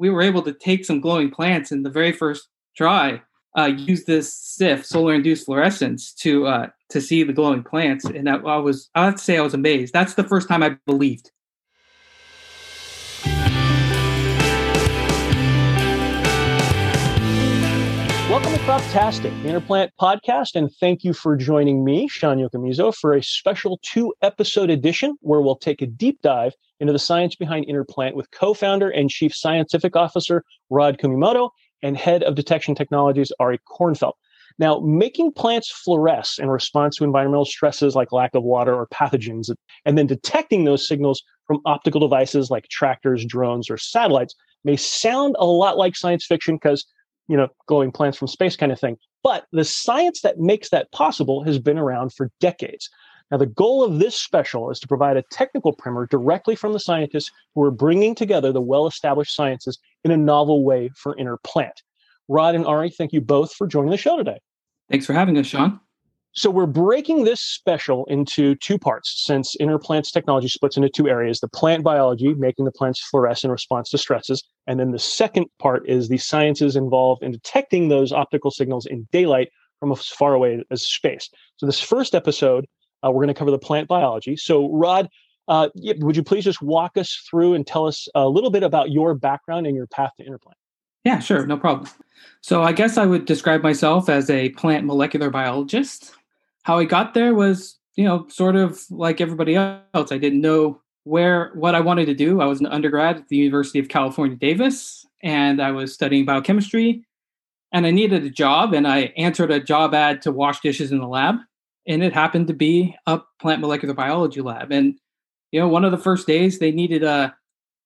we were able to take some glowing plants in the very first try, uh, use this SIF, solar induced fluorescence, to uh, to see the glowing plants, and I, I was I have to say I was amazed. That's the first time I believed. The InnerPlant podcast, and thank you for joining me, Sean Yokomizo, for a special two episode edition where we'll take a deep dive into the science behind InnerPlant with co founder and chief scientific officer Rod Kumimoto and head of detection technologies Ari Kornfeld. Now, making plants fluoresce in response to environmental stresses like lack of water or pathogens, and then detecting those signals from optical devices like tractors, drones, or satellites may sound a lot like science fiction because you know, glowing plants from space kind of thing. But the science that makes that possible has been around for decades. Now, the goal of this special is to provide a technical primer directly from the scientists who are bringing together the well established sciences in a novel way for InnerPlant. Rod and Ari, thank you both for joining the show today. Thanks for having us, Sean. So we're breaking this special into two parts since InnerPlant's technology splits into two areas, the plant biology, making the plants fluoresce in response to stresses, and then the second part is the sciences involved in detecting those optical signals in daylight from as far away as space. So this first episode, uh, we're going to cover the plant biology. So Rod, uh, would you please just walk us through and tell us a little bit about your background and your path to InnerPlant? Yeah, sure, no problem. So I guess I would describe myself as a plant molecular biologist how I got there was, you know, sort of like everybody else. I didn't know where what I wanted to do. I was an undergrad at the University of California, Davis, and I was studying biochemistry. And I needed a job, and I answered a job ad to wash dishes in the lab, and it happened to be a plant molecular biology lab. And you know, one of the first days they needed a uh,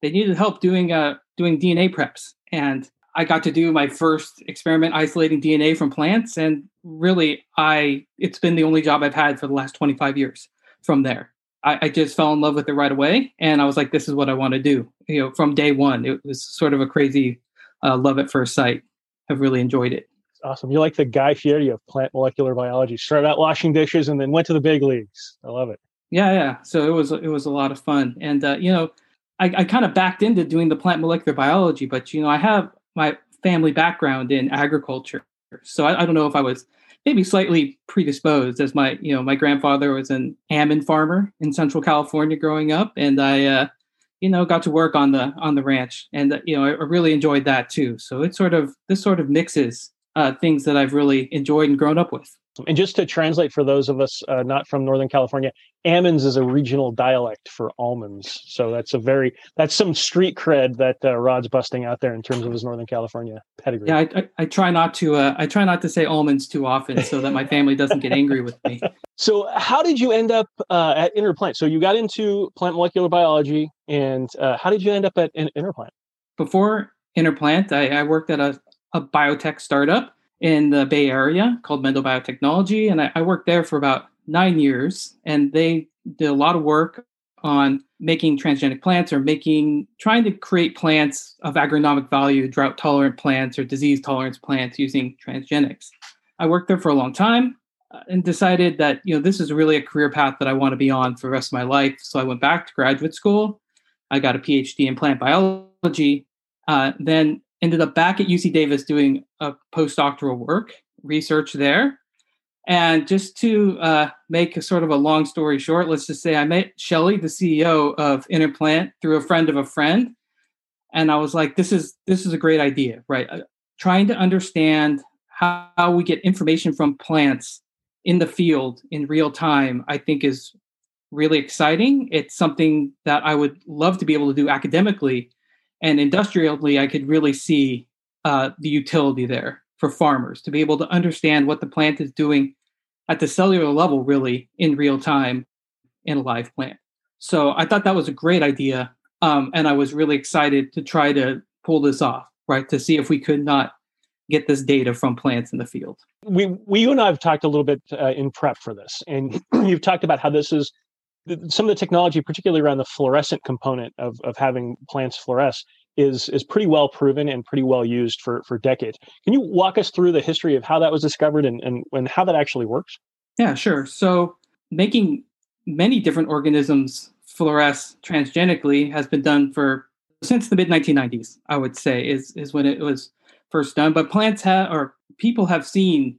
they needed help doing uh doing DNA preps, and I got to do my first experiment isolating DNA from plants, and really, I it's been the only job I've had for the last 25 years. From there, I, I just fell in love with it right away, and I was like, "This is what I want to do." You know, from day one, it was sort of a crazy uh, love at first sight. I've really enjoyed it. Awesome. you're like the Guy Fieri of plant molecular biology. Started out washing dishes and then went to the big leagues. I love it. Yeah, yeah. So it was it was a lot of fun, and uh, you know, I, I kind of backed into doing the plant molecular biology, but you know, I have my family background in agriculture. So I, I, don't know if I was maybe slightly predisposed as my, you know, my grandfather was an almond farmer in Central California growing up. And I, uh, you know, got to work on the, on the ranch and, uh, you know, I, I really enjoyed that too. So it sort of, this sort of mixes uh, things that I've really enjoyed and grown up with. And just to translate for those of us uh, not from Northern California, almonds is a regional dialect for almonds. So that's a very that's some street cred that uh, Rod's busting out there in terms of his Northern California pedigree. Yeah, I, I, I try not to uh, I try not to say almonds too often so that my family doesn't get angry with me. So how did you end up uh, at InnerPlant? So you got into plant molecular biology, and uh, how did you end up at InnerPlant? Before InnerPlant, I, I worked at a, a biotech startup in the Bay Area called Mendel Biotechnology. And I, I worked there for about nine years. And they did a lot of work on making transgenic plants or making, trying to create plants of agronomic value, drought tolerant plants or disease tolerance plants using transgenics. I worked there for a long time uh, and decided that you know this is really a career path that I want to be on for the rest of my life. So I went back to graduate school. I got a PhD in plant biology. Uh, then ended up back at UC Davis doing a postdoctoral work, research there. And just to uh, make a sort of a long story short, let's just say I met Shelly, the CEO of InnerPlant, through a friend of a friend, and I was like, "This is this is a great idea, right? Uh, trying to understand how, how we get information from plants in the field in real time, I think is really exciting. It's something that I would love to be able to do academically, and industrially, I could really see uh, the utility there for farmers to be able to understand what the plant is doing at the cellular level, really in real time in a live plant. So I thought that was a great idea. Um, and I was really excited to try to pull this off, right? To see if we could not get this data from plants in the field. We, we you and I have talked a little bit uh, in prep for this, and you've talked about how this is some of the technology, particularly around the fluorescent component of, of having plants fluoresce, is is pretty well proven and pretty well used for for decades. Can you walk us through the history of how that was discovered and, and, and how that actually works? Yeah, sure. So making many different organisms fluoresce transgenically has been done for since the mid 1990s, I would say is is when it was first done. But plants have or people have seen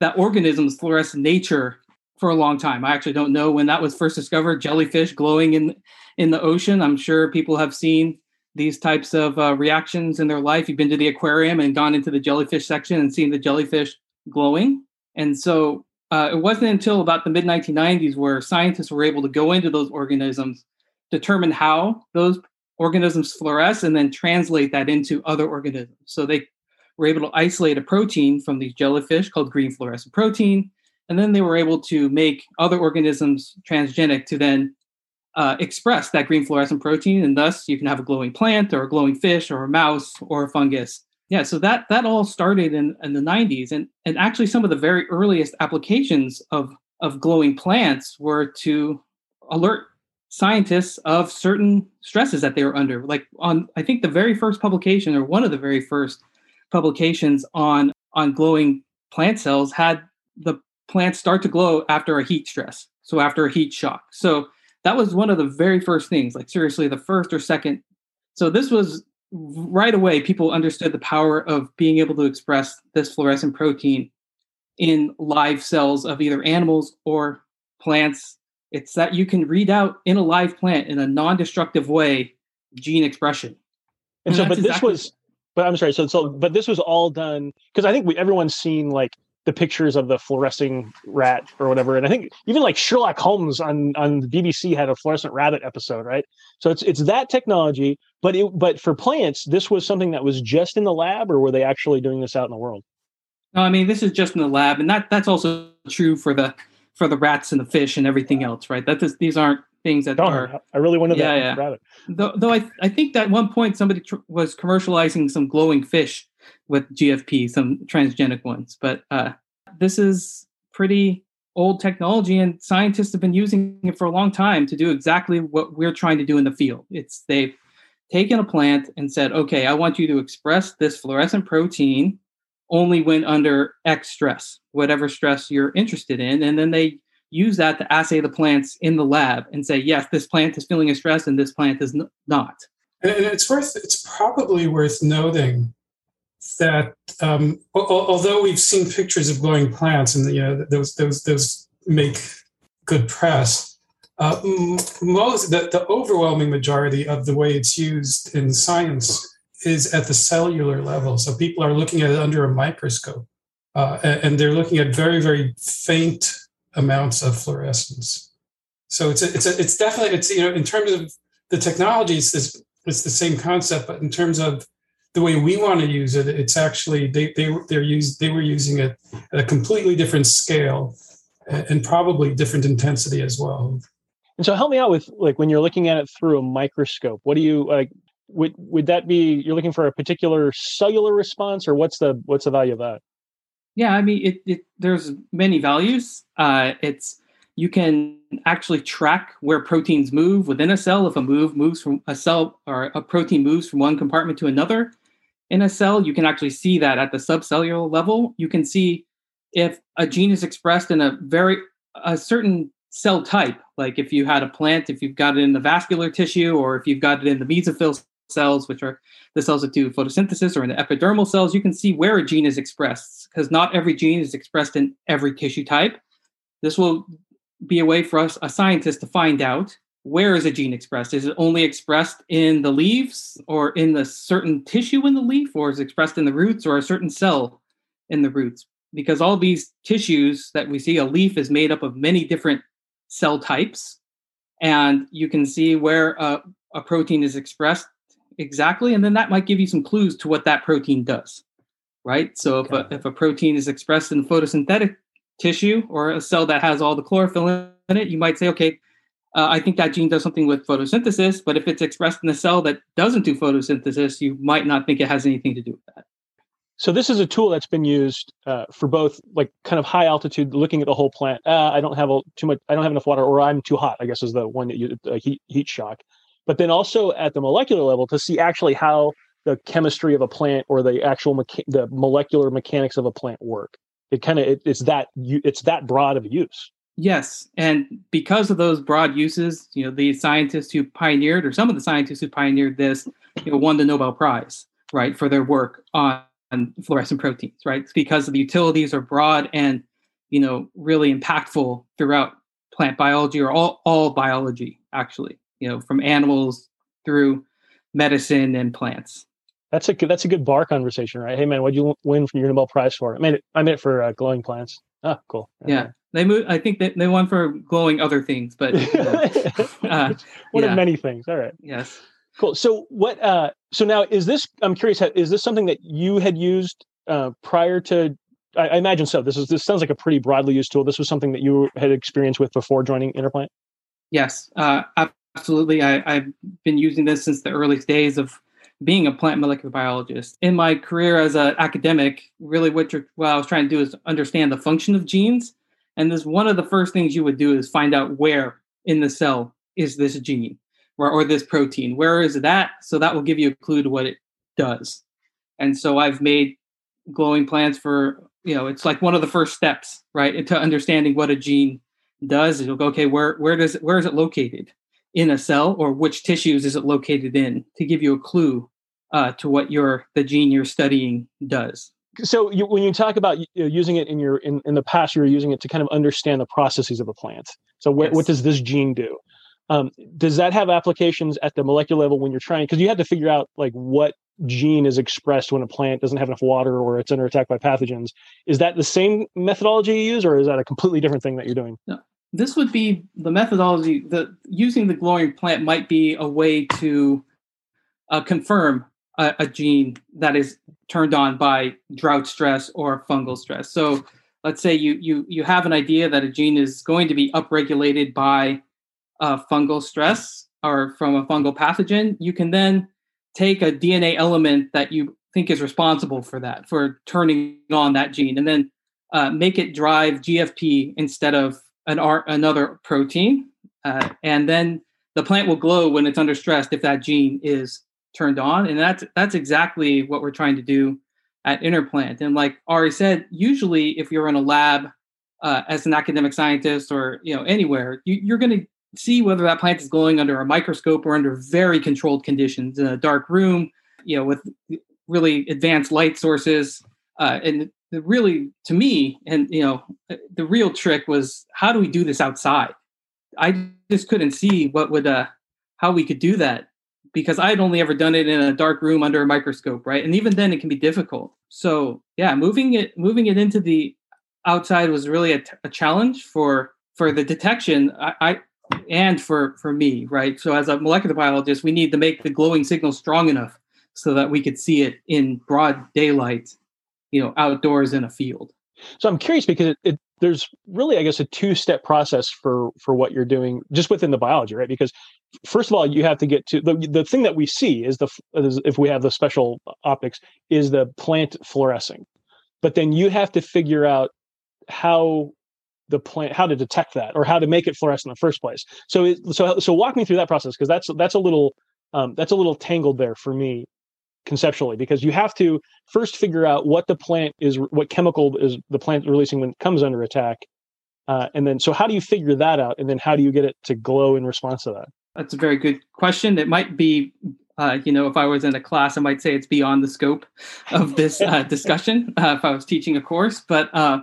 that organisms fluoresce in nature for a long time. I actually don't know when that was first discovered. Jellyfish glowing in in the ocean. I'm sure people have seen these types of uh, reactions in their life. You've been to the aquarium and gone into the jellyfish section and seen the jellyfish glowing. And so uh, it wasn't until about the mid 1990s where scientists were able to go into those organisms, determine how those organisms fluoresce, and then translate that into other organisms. So they were able to isolate a protein from these jellyfish called green fluorescent protein. And then they were able to make other organisms transgenic to then uh, express that green fluorescent protein. And thus you can have a glowing plant or a glowing fish or a mouse or a fungus yeah so that that all started in, in the 90s and and actually some of the very earliest applications of of glowing plants were to alert scientists of certain stresses that they were under like on i think the very first publication or one of the very first publications on on glowing plant cells had the plants start to glow after a heat stress so after a heat shock. So that was one of the very first things like seriously the first or second. So this was right away people understood the power of being able to express this fluorescent protein in live cells of either animals or plants. It's that you can read out in a live plant in a non-destructive way gene expression. And, and so but this was but i'm sorry so so but this was all done because i think we everyone's seen like the pictures of the fluorescing rat or whatever. And I think even like Sherlock Holmes on on the BBC had a fluorescent rabbit episode, right? So it's it's that technology, but it but for plants, this was something that was just in the lab, or were they actually doing this out in the world? No, I mean this is just in the lab, and that that's also true for the for the rats and the fish and everything else, right? That is, these aren't things that are. I really wanted yeah, that yeah. rabbit. Though, though I I think that at one point somebody tr- was commercializing some glowing fish with GFP, some transgenic ones. But uh, this is pretty old technology, and scientists have been using it for a long time to do exactly what we're trying to do in the field. It's they've taken a plant and said, okay, I want you to express this fluorescent protein only when under X stress, whatever stress you're interested in. And then they use that to assay the plants in the lab and say, yes, this plant is feeling a stress and this plant is n- not. And it's worth, it's probably worth noting that um, although we've seen pictures of glowing plants and you know those those those make good press, uh, most the, the overwhelming majority of the way it's used in science is at the cellular level. So people are looking at it under a microscope, uh, and they're looking at very very faint amounts of fluorescence. So it's a, it's a, it's definitely it's you know in terms of the technology, it's this it's the same concept, but in terms of the way we want to use it, it's actually they they they're used they were using it at a completely different scale and probably different intensity as well. And so, help me out with like when you're looking at it through a microscope. What do you like? Would would that be you're looking for a particular cellular response, or what's the what's the value of that? Yeah, I mean, it, it there's many values. Uh, it's you can actually track where proteins move within a cell. If a move moves from a cell or a protein moves from one compartment to another, in a cell, you can actually see that at the subcellular level. You can see if a gene is expressed in a very a certain cell type, like if you had a plant, if you've got it in the vascular tissue, or if you've got it in the mesophyll cells, which are the cells that do photosynthesis, or in the epidermal cells, you can see where a gene is expressed because not every gene is expressed in every tissue type. This will be a way for us, a scientist, to find out where is a gene expressed? Is it only expressed in the leaves or in the certain tissue in the leaf, or is it expressed in the roots or a certain cell in the roots? Because all these tissues that we see, a leaf is made up of many different cell types, and you can see where a, a protein is expressed exactly, and then that might give you some clues to what that protein does, right? So if, a, if a protein is expressed in photosynthetic tissue or a cell that has all the chlorophyll in it, you might say, okay, uh, I think that gene does something with photosynthesis, but if it's expressed in a cell that doesn't do photosynthesis, you might not think it has anything to do with that. So this is a tool that's been used uh, for both, like kind of high altitude, looking at the whole plant. Uh, I don't have a, too much. I don't have enough water, or I'm too hot. I guess is the one that you uh, heat heat shock. But then also at the molecular level to see actually how the chemistry of a plant or the actual mecha- the molecular mechanics of a plant work. It kind of it, it's that it's that broad of use. Yes, and because of those broad uses, you know, the scientists who pioneered, or some of the scientists who pioneered this, you know, won the Nobel Prize, right, for their work on, fluorescent proteins, right? It's because the utilities are broad and, you know, really impactful throughout plant biology or all, all biology, actually, you know, from animals through medicine and plants. That's a good, that's a good bar conversation, right? Hey man, what'd you win for your Nobel Prize for? I it. I it for uh, glowing plants. Oh, cool. Yeah, they moved. I think they, they won for glowing other things, but uh, one yeah. of many things. All right. Yes. Cool. So what? Uh, so now is this? I'm curious. Is this something that you had used uh, prior to? I, I imagine so. This is this sounds like a pretty broadly used tool. This was something that you had experience with before joining InnerPlant. Yes, uh, absolutely. I, I've been using this since the earliest days of being a plant molecular biologist. In my career as an academic, really what, what I was trying to do is understand the function of genes. And this one of the first things you would do is find out where in the cell is this gene or, or this protein. Where is that? So that will give you a clue to what it does. And so I've made glowing plants for, you know, it's like one of the first steps, right, into understanding what a gene does. It'll go, okay, where where does where is it located? In a cell or which tissues is it located in to give you a clue uh, to what your the gene you're studying does. So you, when you talk about using it in your in, in the past you were using it to kind of understand the processes of a plant. So wh- yes. what does this gene do? Um, does that have applications at the molecular level when you're trying because you had to figure out like what gene is expressed when a plant doesn't have enough water or it's under attack by pathogens. Is that the same methodology you use or is that a completely different thing that you're doing? No, this would be the methodology that using the glowing plant might be a way to uh, confirm a, a, gene that is turned on by drought stress or fungal stress. So let's say you you you have an idea that a gene is going to be upregulated by uh, fungal stress or from a fungal pathogen. You can then take a DNA element that you think is responsible for that for turning on that gene, and then uh, make it drive GFP instead of an art, another protein, uh, and then the plant will glow when it's under stress if that gene is turned on, and that's that's exactly what we're trying to do at InnerPlant. And like Ari said, usually if you're in a lab uh, as an academic scientist or you know anywhere, you, you're going to see whether that plant is glowing under a microscope or under very controlled conditions in a dark room, you know, with really advanced light sources. Uh, and the really to me and you know the real trick was how do we do this outside? I just couldn't see what would uh how we could do that because i had only ever done it in a dark room under a microscope right? And even then it can be difficult. So yeah moving it moving it into the outside was really a, t- a challenge for for the detection I, I and for for me right? So as a molecular biologist we need to make the glowing signal strong enough so that we could see it in broad daylight you know outdoors in a field. So i'm curious because it, it, there's really i guess a two step process for for what you're doing just within the biology right? Because first of all you have to get to the, the thing that we see is the is if we have the special optics is the plant fluorescing. But then you have to figure out how the plant how to detect that or how to make it fluoresce in the first place. So it, so so walk me through that process because that's that's a little um, that's a little tangled there for me conceptually because you have to first figure out what the plant is what chemical is the plant releasing when it comes under attack uh, and then so how do you figure that out and then how do you get it to glow in response to that? That's a very good question. It might be uh, you know if i was in a class i might say it's beyond the scope of this uh, discussion uh, if i was teaching a course but uh,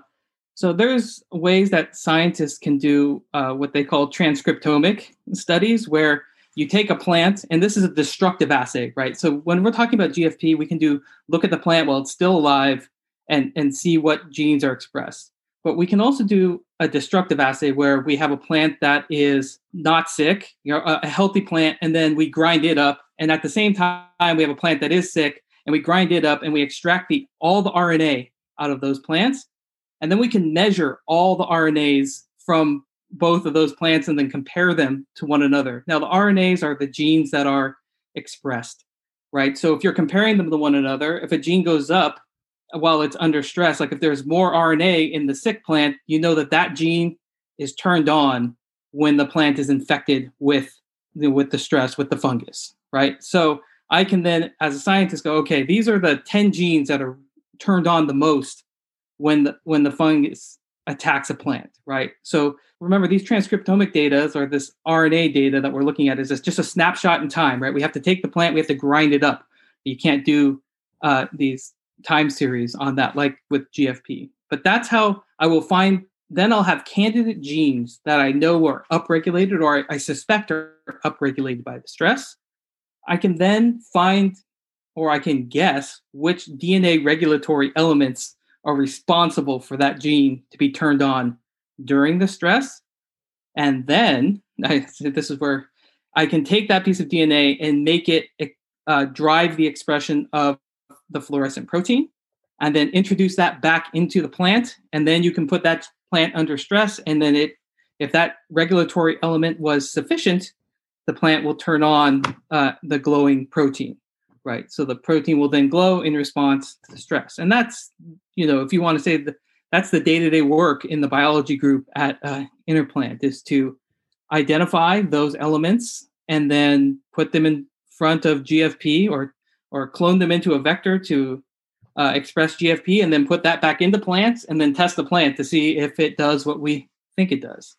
so there's ways that scientists can do uh, what they call transcriptomic studies where you take a plant, and this is a destructive assay, right? So when we're talking about GFP, we can do look at the plant while it's still alive and, and see what genes are expressed. But we can also do a destructive assay where we have a plant that is not sick, you know, a, a healthy plant, and then we grind it up. And at the same time, we have a plant that is sick, and we grind it up and we extract the all the RNA out of those plants. And then we can measure all the RNAs from both of those plants and then compare them to one another. Now, the RNAs are the genes that are expressed, right? So if you're comparing them to one another, if a gene goes up while it's under stress, like if there's more RNA in the sick plant, you know that that gene is turned on when the plant is infected with with the stress with the fungus, right? So I can then, as a scientist, go, okay, these are the 10 genes that are turned on the most when the when the fungus attacks a plant, right? So remember, these transcriptomic data or this RNA data that we're looking at is just a snapshot in time, right? We have to take the plant, we have to grind it up. You can't do uh, these time series on that, like with GFP. But that's how I will find. Then I'll have candidate genes that I know are upregulated or I suspect are upregulated by the stress. I can then find or I can guess which DNA regulatory elements are responsible for that gene to be turned on during the stress. And then I, this is where I can take that piece of DNA and make it uh, drive the expression of the fluorescent protein, and then introduce that back into the plant. And then you can put that plant under stress, and then it, if that regulatory element was sufficient, the plant will turn on uh, the glowing protein right? So the protein will then glow in response to the stress. And that's, you know, if you want to say that that's the day-to-day work in the biology group at uh, InnerPlant is to identify those elements and then put them in front of GFP or or clone them into a vector to uh, express GFP and then put that back into plants and then test the plant to see if it does what we think it does.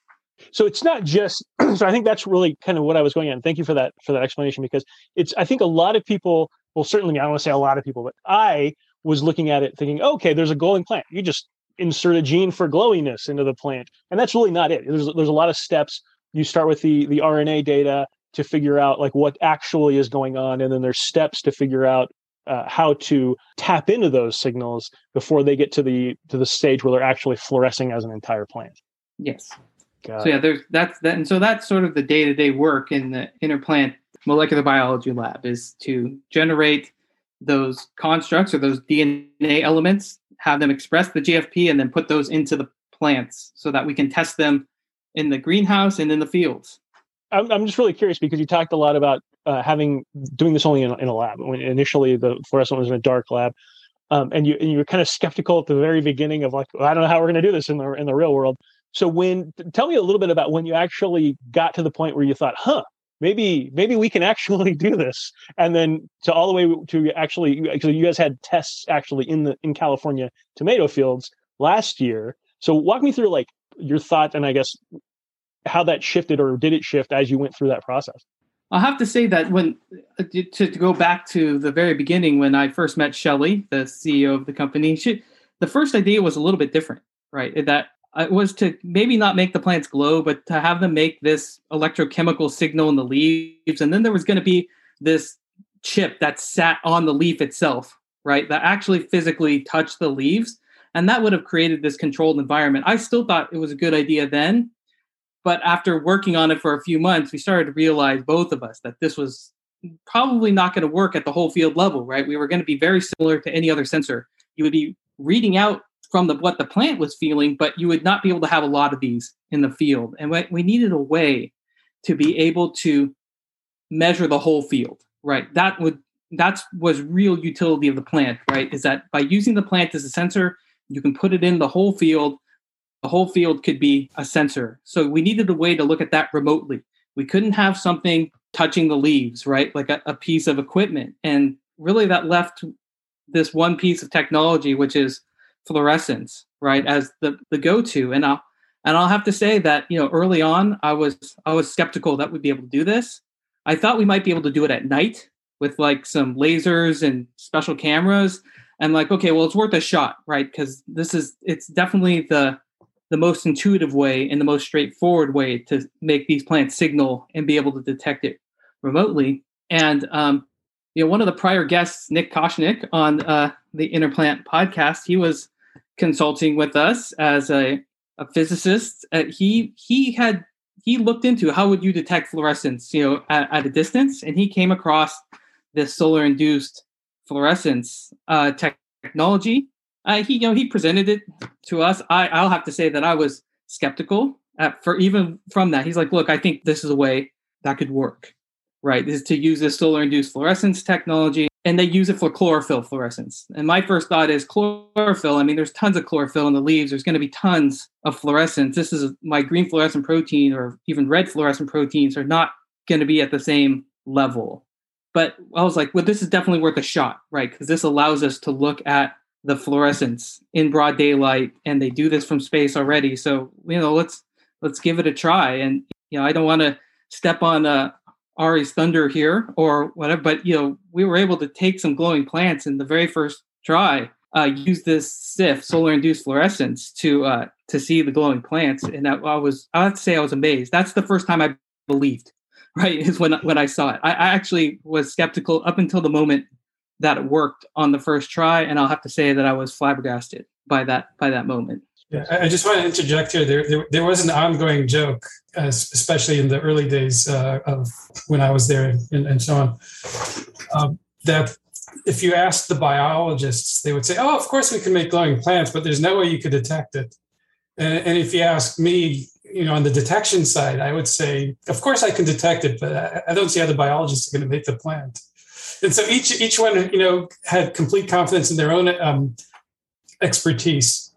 So it's not just so I think that's really kind of what I was going on. Thank you for that for that explanation because it's I think a lot of people, well certainly I don't want to say a lot of people, but I was looking at it thinking, okay, there's a glowing plant. You just insert a gene for glowiness into the plant. And that's really not it. There's there's a lot of steps. You start with the the RNA data to figure out like what actually is going on and then there's steps to figure out uh, how to tap into those signals before they get to the to the stage where they're actually fluorescing as an entire plant. Yes. Got so yeah, there's that's that, and so that's sort of the day-to-day work in the InnerPlant molecular biology lab is to generate those constructs or those DNA elements, have them express the GFP, and then put those into the plants so that we can test them in the greenhouse and in the fields. I'm, I'm just really curious because you talked a lot about uh, having doing this only in, in, a lab. When initially the fluorescent was in a dark lab, um, and you and you were kind of skeptical at the very beginning of like, well, I don't know how we're going to do this in the in the real world. So when tell me a little bit about when you actually got to the point where you thought, huh, maybe maybe we can actually do this, and then to all the way to actually because you guys had tests actually in the in California tomato fields last year. So walk me through like your thought and I guess how that shifted or did it shift as you went through that process. I'll have to say that when uh, to, to go back to the very beginning when I first met Shelly, the CEO of the company, she, the first idea was a little bit different, right? That Uh, was to maybe not make the plants glow, but to have them make this electrochemical signal in the leaves. And then there was going to be this chip that sat on the leaf itself, right? That actually physically touched the leaves. And that would have created this controlled environment. I still thought it was a good idea then. But after working on it for a few months, we started to realize, both of us, that this was probably not going to work at the whole field level, right? We were going to be very similar to any other sensor. You would be reading out from the what the plant was feeling, but you would not be able to have a lot of these in the field. And we needed a way to be able to measure the whole field, right? That would that's was real utility of the plant, right? Is that by using the plant as a sensor, you can put it in the whole field. The whole field could be a sensor. So we needed a way to look at that remotely. We couldn't have something touching the leaves, right? Like a, a piece of equipment. And really that left this one piece of technology, which is fluorescence, right, as the the go to. And I'll and I'll have to say that you know early on I was I was skeptical that we'd be able to do this. I thought we might be able to do it at night with like some lasers and special cameras. And like, okay, well, it's worth a shot, right? Because this is it's definitely the the most intuitive way and the most straightforward way to make these plants signal and be able to detect it remotely. And um, you know, one of the prior guests, Nick Koshnick, on uh, the InnerPlant podcast, he was consulting with us as a, a physicist. Uh, he he had he looked into how would you detect fluorescence, you know, at, at a distance, and he came across this solar induced fluorescence uh, technology. Uh, he you know he presented it to us. I I'll have to say that I was skeptical at, for even from that. He's like, look, I think this is a way that could work. Right, is to use this solar induced fluorescence technology and they use it for chlorophyll fluorescence. And my first thought is chlorophyll. I mean, there's tons of chlorophyll in the leaves. There's going to be tons of fluorescence. This is my green fluorescent protein or even red fluorescent proteins are not going to be at the same level. But I was like, well, this is definitely worth a shot, right? Because this allows us to look at the fluorescence in broad daylight and they do this from space already so you know let's let's give it a try and you know i don't want to step on uh, ari's thunder here or whatever but you know we were able to take some glowing plants in the very first try uh, use this SIF, solar induced fluorescence, to uh, to see the glowing plants, and I, I, was I have to say I was amazed. That's the first time I believed, right? Is when when I saw it. I, I actually was skeptical up until the moment that it worked on the first try, and I'll have to say that I was flabbergasted by that by that moment. Yeah, I just want to interject here. There, there, there was an ongoing joke, uh, especially in the early days uh, of when I was there and, and so on, um, that if you asked the biologists, they would say, "Oh, of course we can make glowing plants, but there's no way you could detect it." And, and if you ask me, you know, on the detection side, I would say, "Of course I can detect it, but I, I don't see how the biologists are going to make the plant." And so each each one, you know, had complete confidence in their own um, expertise,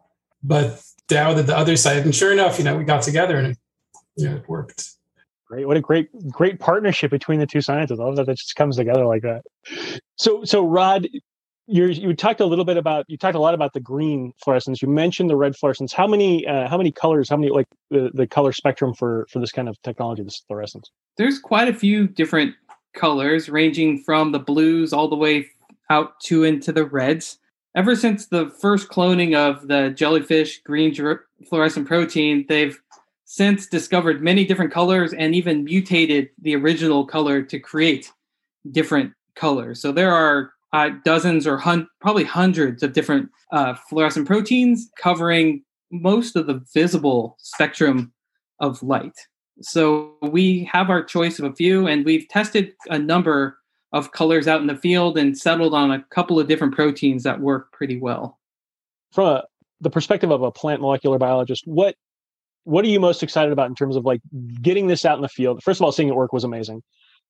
but doubted the other side. And sure enough, you know, we got together and it, you know, it worked. Great. What a great, great partnership between the two scientists. I love that it just comes together like that. So, so Rod, you you talked a little bit about you talked a lot about the green fluorescence. You mentioned the red fluorescence. How many uh, how many colors? How many like the, the color spectrum for for this kind of technology, this fluorescence? There's quite a few different colors, ranging from the blues all the way out to into the reds. Ever since the first cloning of the jellyfish green fluorescent protein, they've since discovered many different colors and even mutated the original color to create different colors. So there are uh, dozens or hun- probably hundreds of different uh, fluorescent proteins covering most of the visible spectrum of light. So we have our choice of a few, and we've tested a number of colors out in the field and settled on a couple of different proteins that work pretty well. From a, the perspective of a plant molecular biologist, what what are you most excited about in terms of like getting this out in the field? First of all, seeing it work was amazing,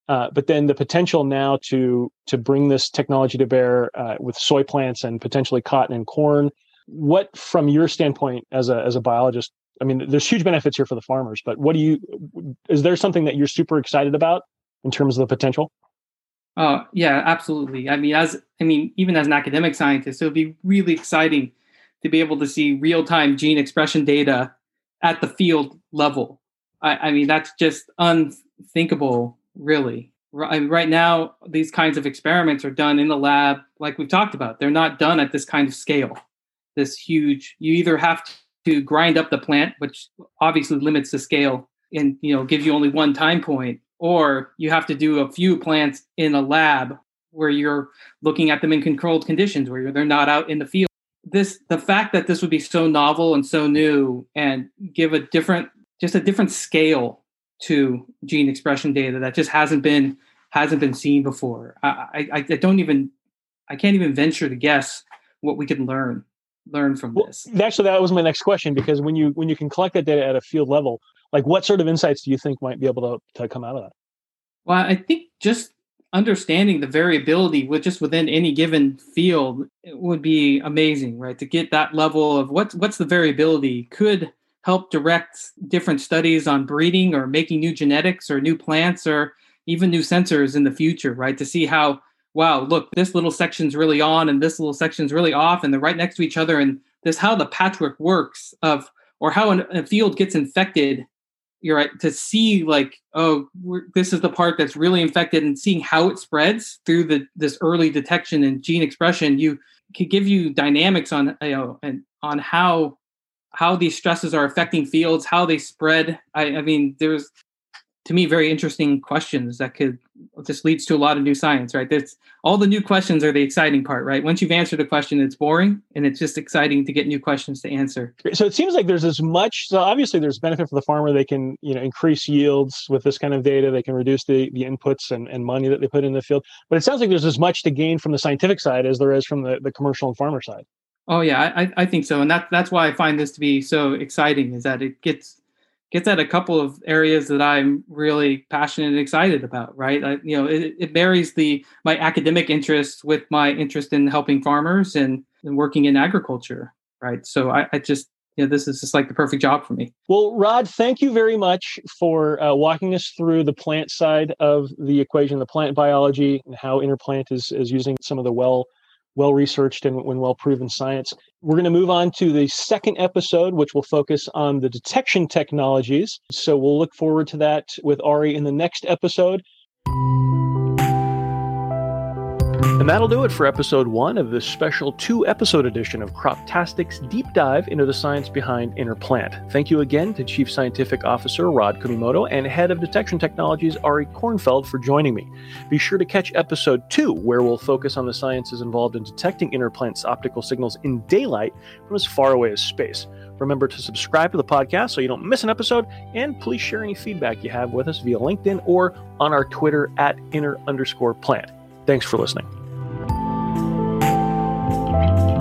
uh, but then the potential now to to bring this technology to bear uh, with soy plants and potentially cotton and corn. What, from your standpoint as a as a biologist, I mean, there's huge benefits here for the farmers. But what do you? Is there something that you're super excited about in terms of the potential? Oh yeah, absolutely. I mean, as I mean, even as an academic scientist, it would be really exciting to be able to see real time gene expression data at the field level. I, I mean, that's just unthinkable, really. Right, right now, these kinds of experiments are done in the lab, like we've talked about. They're not done at this kind of scale, this huge. You either have to grind up the plant, which obviously limits the scale and you know gives you only one time point, or you have to do a few plants in a lab where you're looking at them in controlled conditions, where they're not out in the field this the fact that this would be so novel and so new and give a different just a different scale to gene expression data that just hasn't been hasn't been seen before. I, I, I don't even I can't even venture to guess what we can learn learn from well, this. Actually, that was my next question because when you when you can collect that data at a field level, like what sort of insights do you think might be able to, to come out of that? Well, I think just understanding the variability with just within any given field would be amazing, right? To get that level of what's what's the variability could help direct different studies on breeding or making new genetics or new plants or even new sensors in the future, right? To see how wow, look, this little section's really on and this little section's really off and they're right next to each other and this how the patchwork works of or how a field gets infected you're right to see like oh this is the part that's really infected and seeing how it spreads through the this early detection and gene expression you could give you dynamics on you know and on how how these stresses are affecting fields how they spread. I, I mean there's to me very interesting questions that could this leads to a lot of new science right? That's all the new questions are the exciting part right? Once you've answered a question it's boring and it's just exciting to get new questions to answer. So it seems like there's as much so obviously there's benefit for the farmer. They can you know increase yields with this kind of data. They can reduce the, the inputs and, and money that they put in the field. But it sounds like there's as much to gain from the scientific side as there is from the, the commercial and farmer side. Oh yeah I, I think so. And that, that's why i find this to be so exciting is that it gets gets at a couple of areas that I'm really passionate and excited about. Right, I, you know, it, it marries the my academic interest with my interest in helping farmers and, and working in agriculture. Right, so I, I just you know, this is just like the perfect job for me. Well, Rod, thank you very much for uh, walking us through the plant side of the equation, the plant biology, and how InnerPlant is, is using some of the well well researched and, and well proven science. We're going to move on to the second episode, which will focus on the detection technologies. So we'll look forward to that with Ari in the next episode. And that'll do it for episode one of this special two episode edition of Croptastic's deep dive into the science behind inner plant. Thank you again to Chief Scientific Officer Rod Kumimoto and Head of Detection Technologies Ari Kornfeld for joining me. Be sure to catch episode two, where we'll focus on the sciences involved in detecting inner plant's optical signals in daylight from as far away as space. Remember to subscribe to the podcast so you don't miss an episode, and please share any feedback you have with us via LinkedIn or on our Twitter at inner underscore plant. Thanks for listening thank you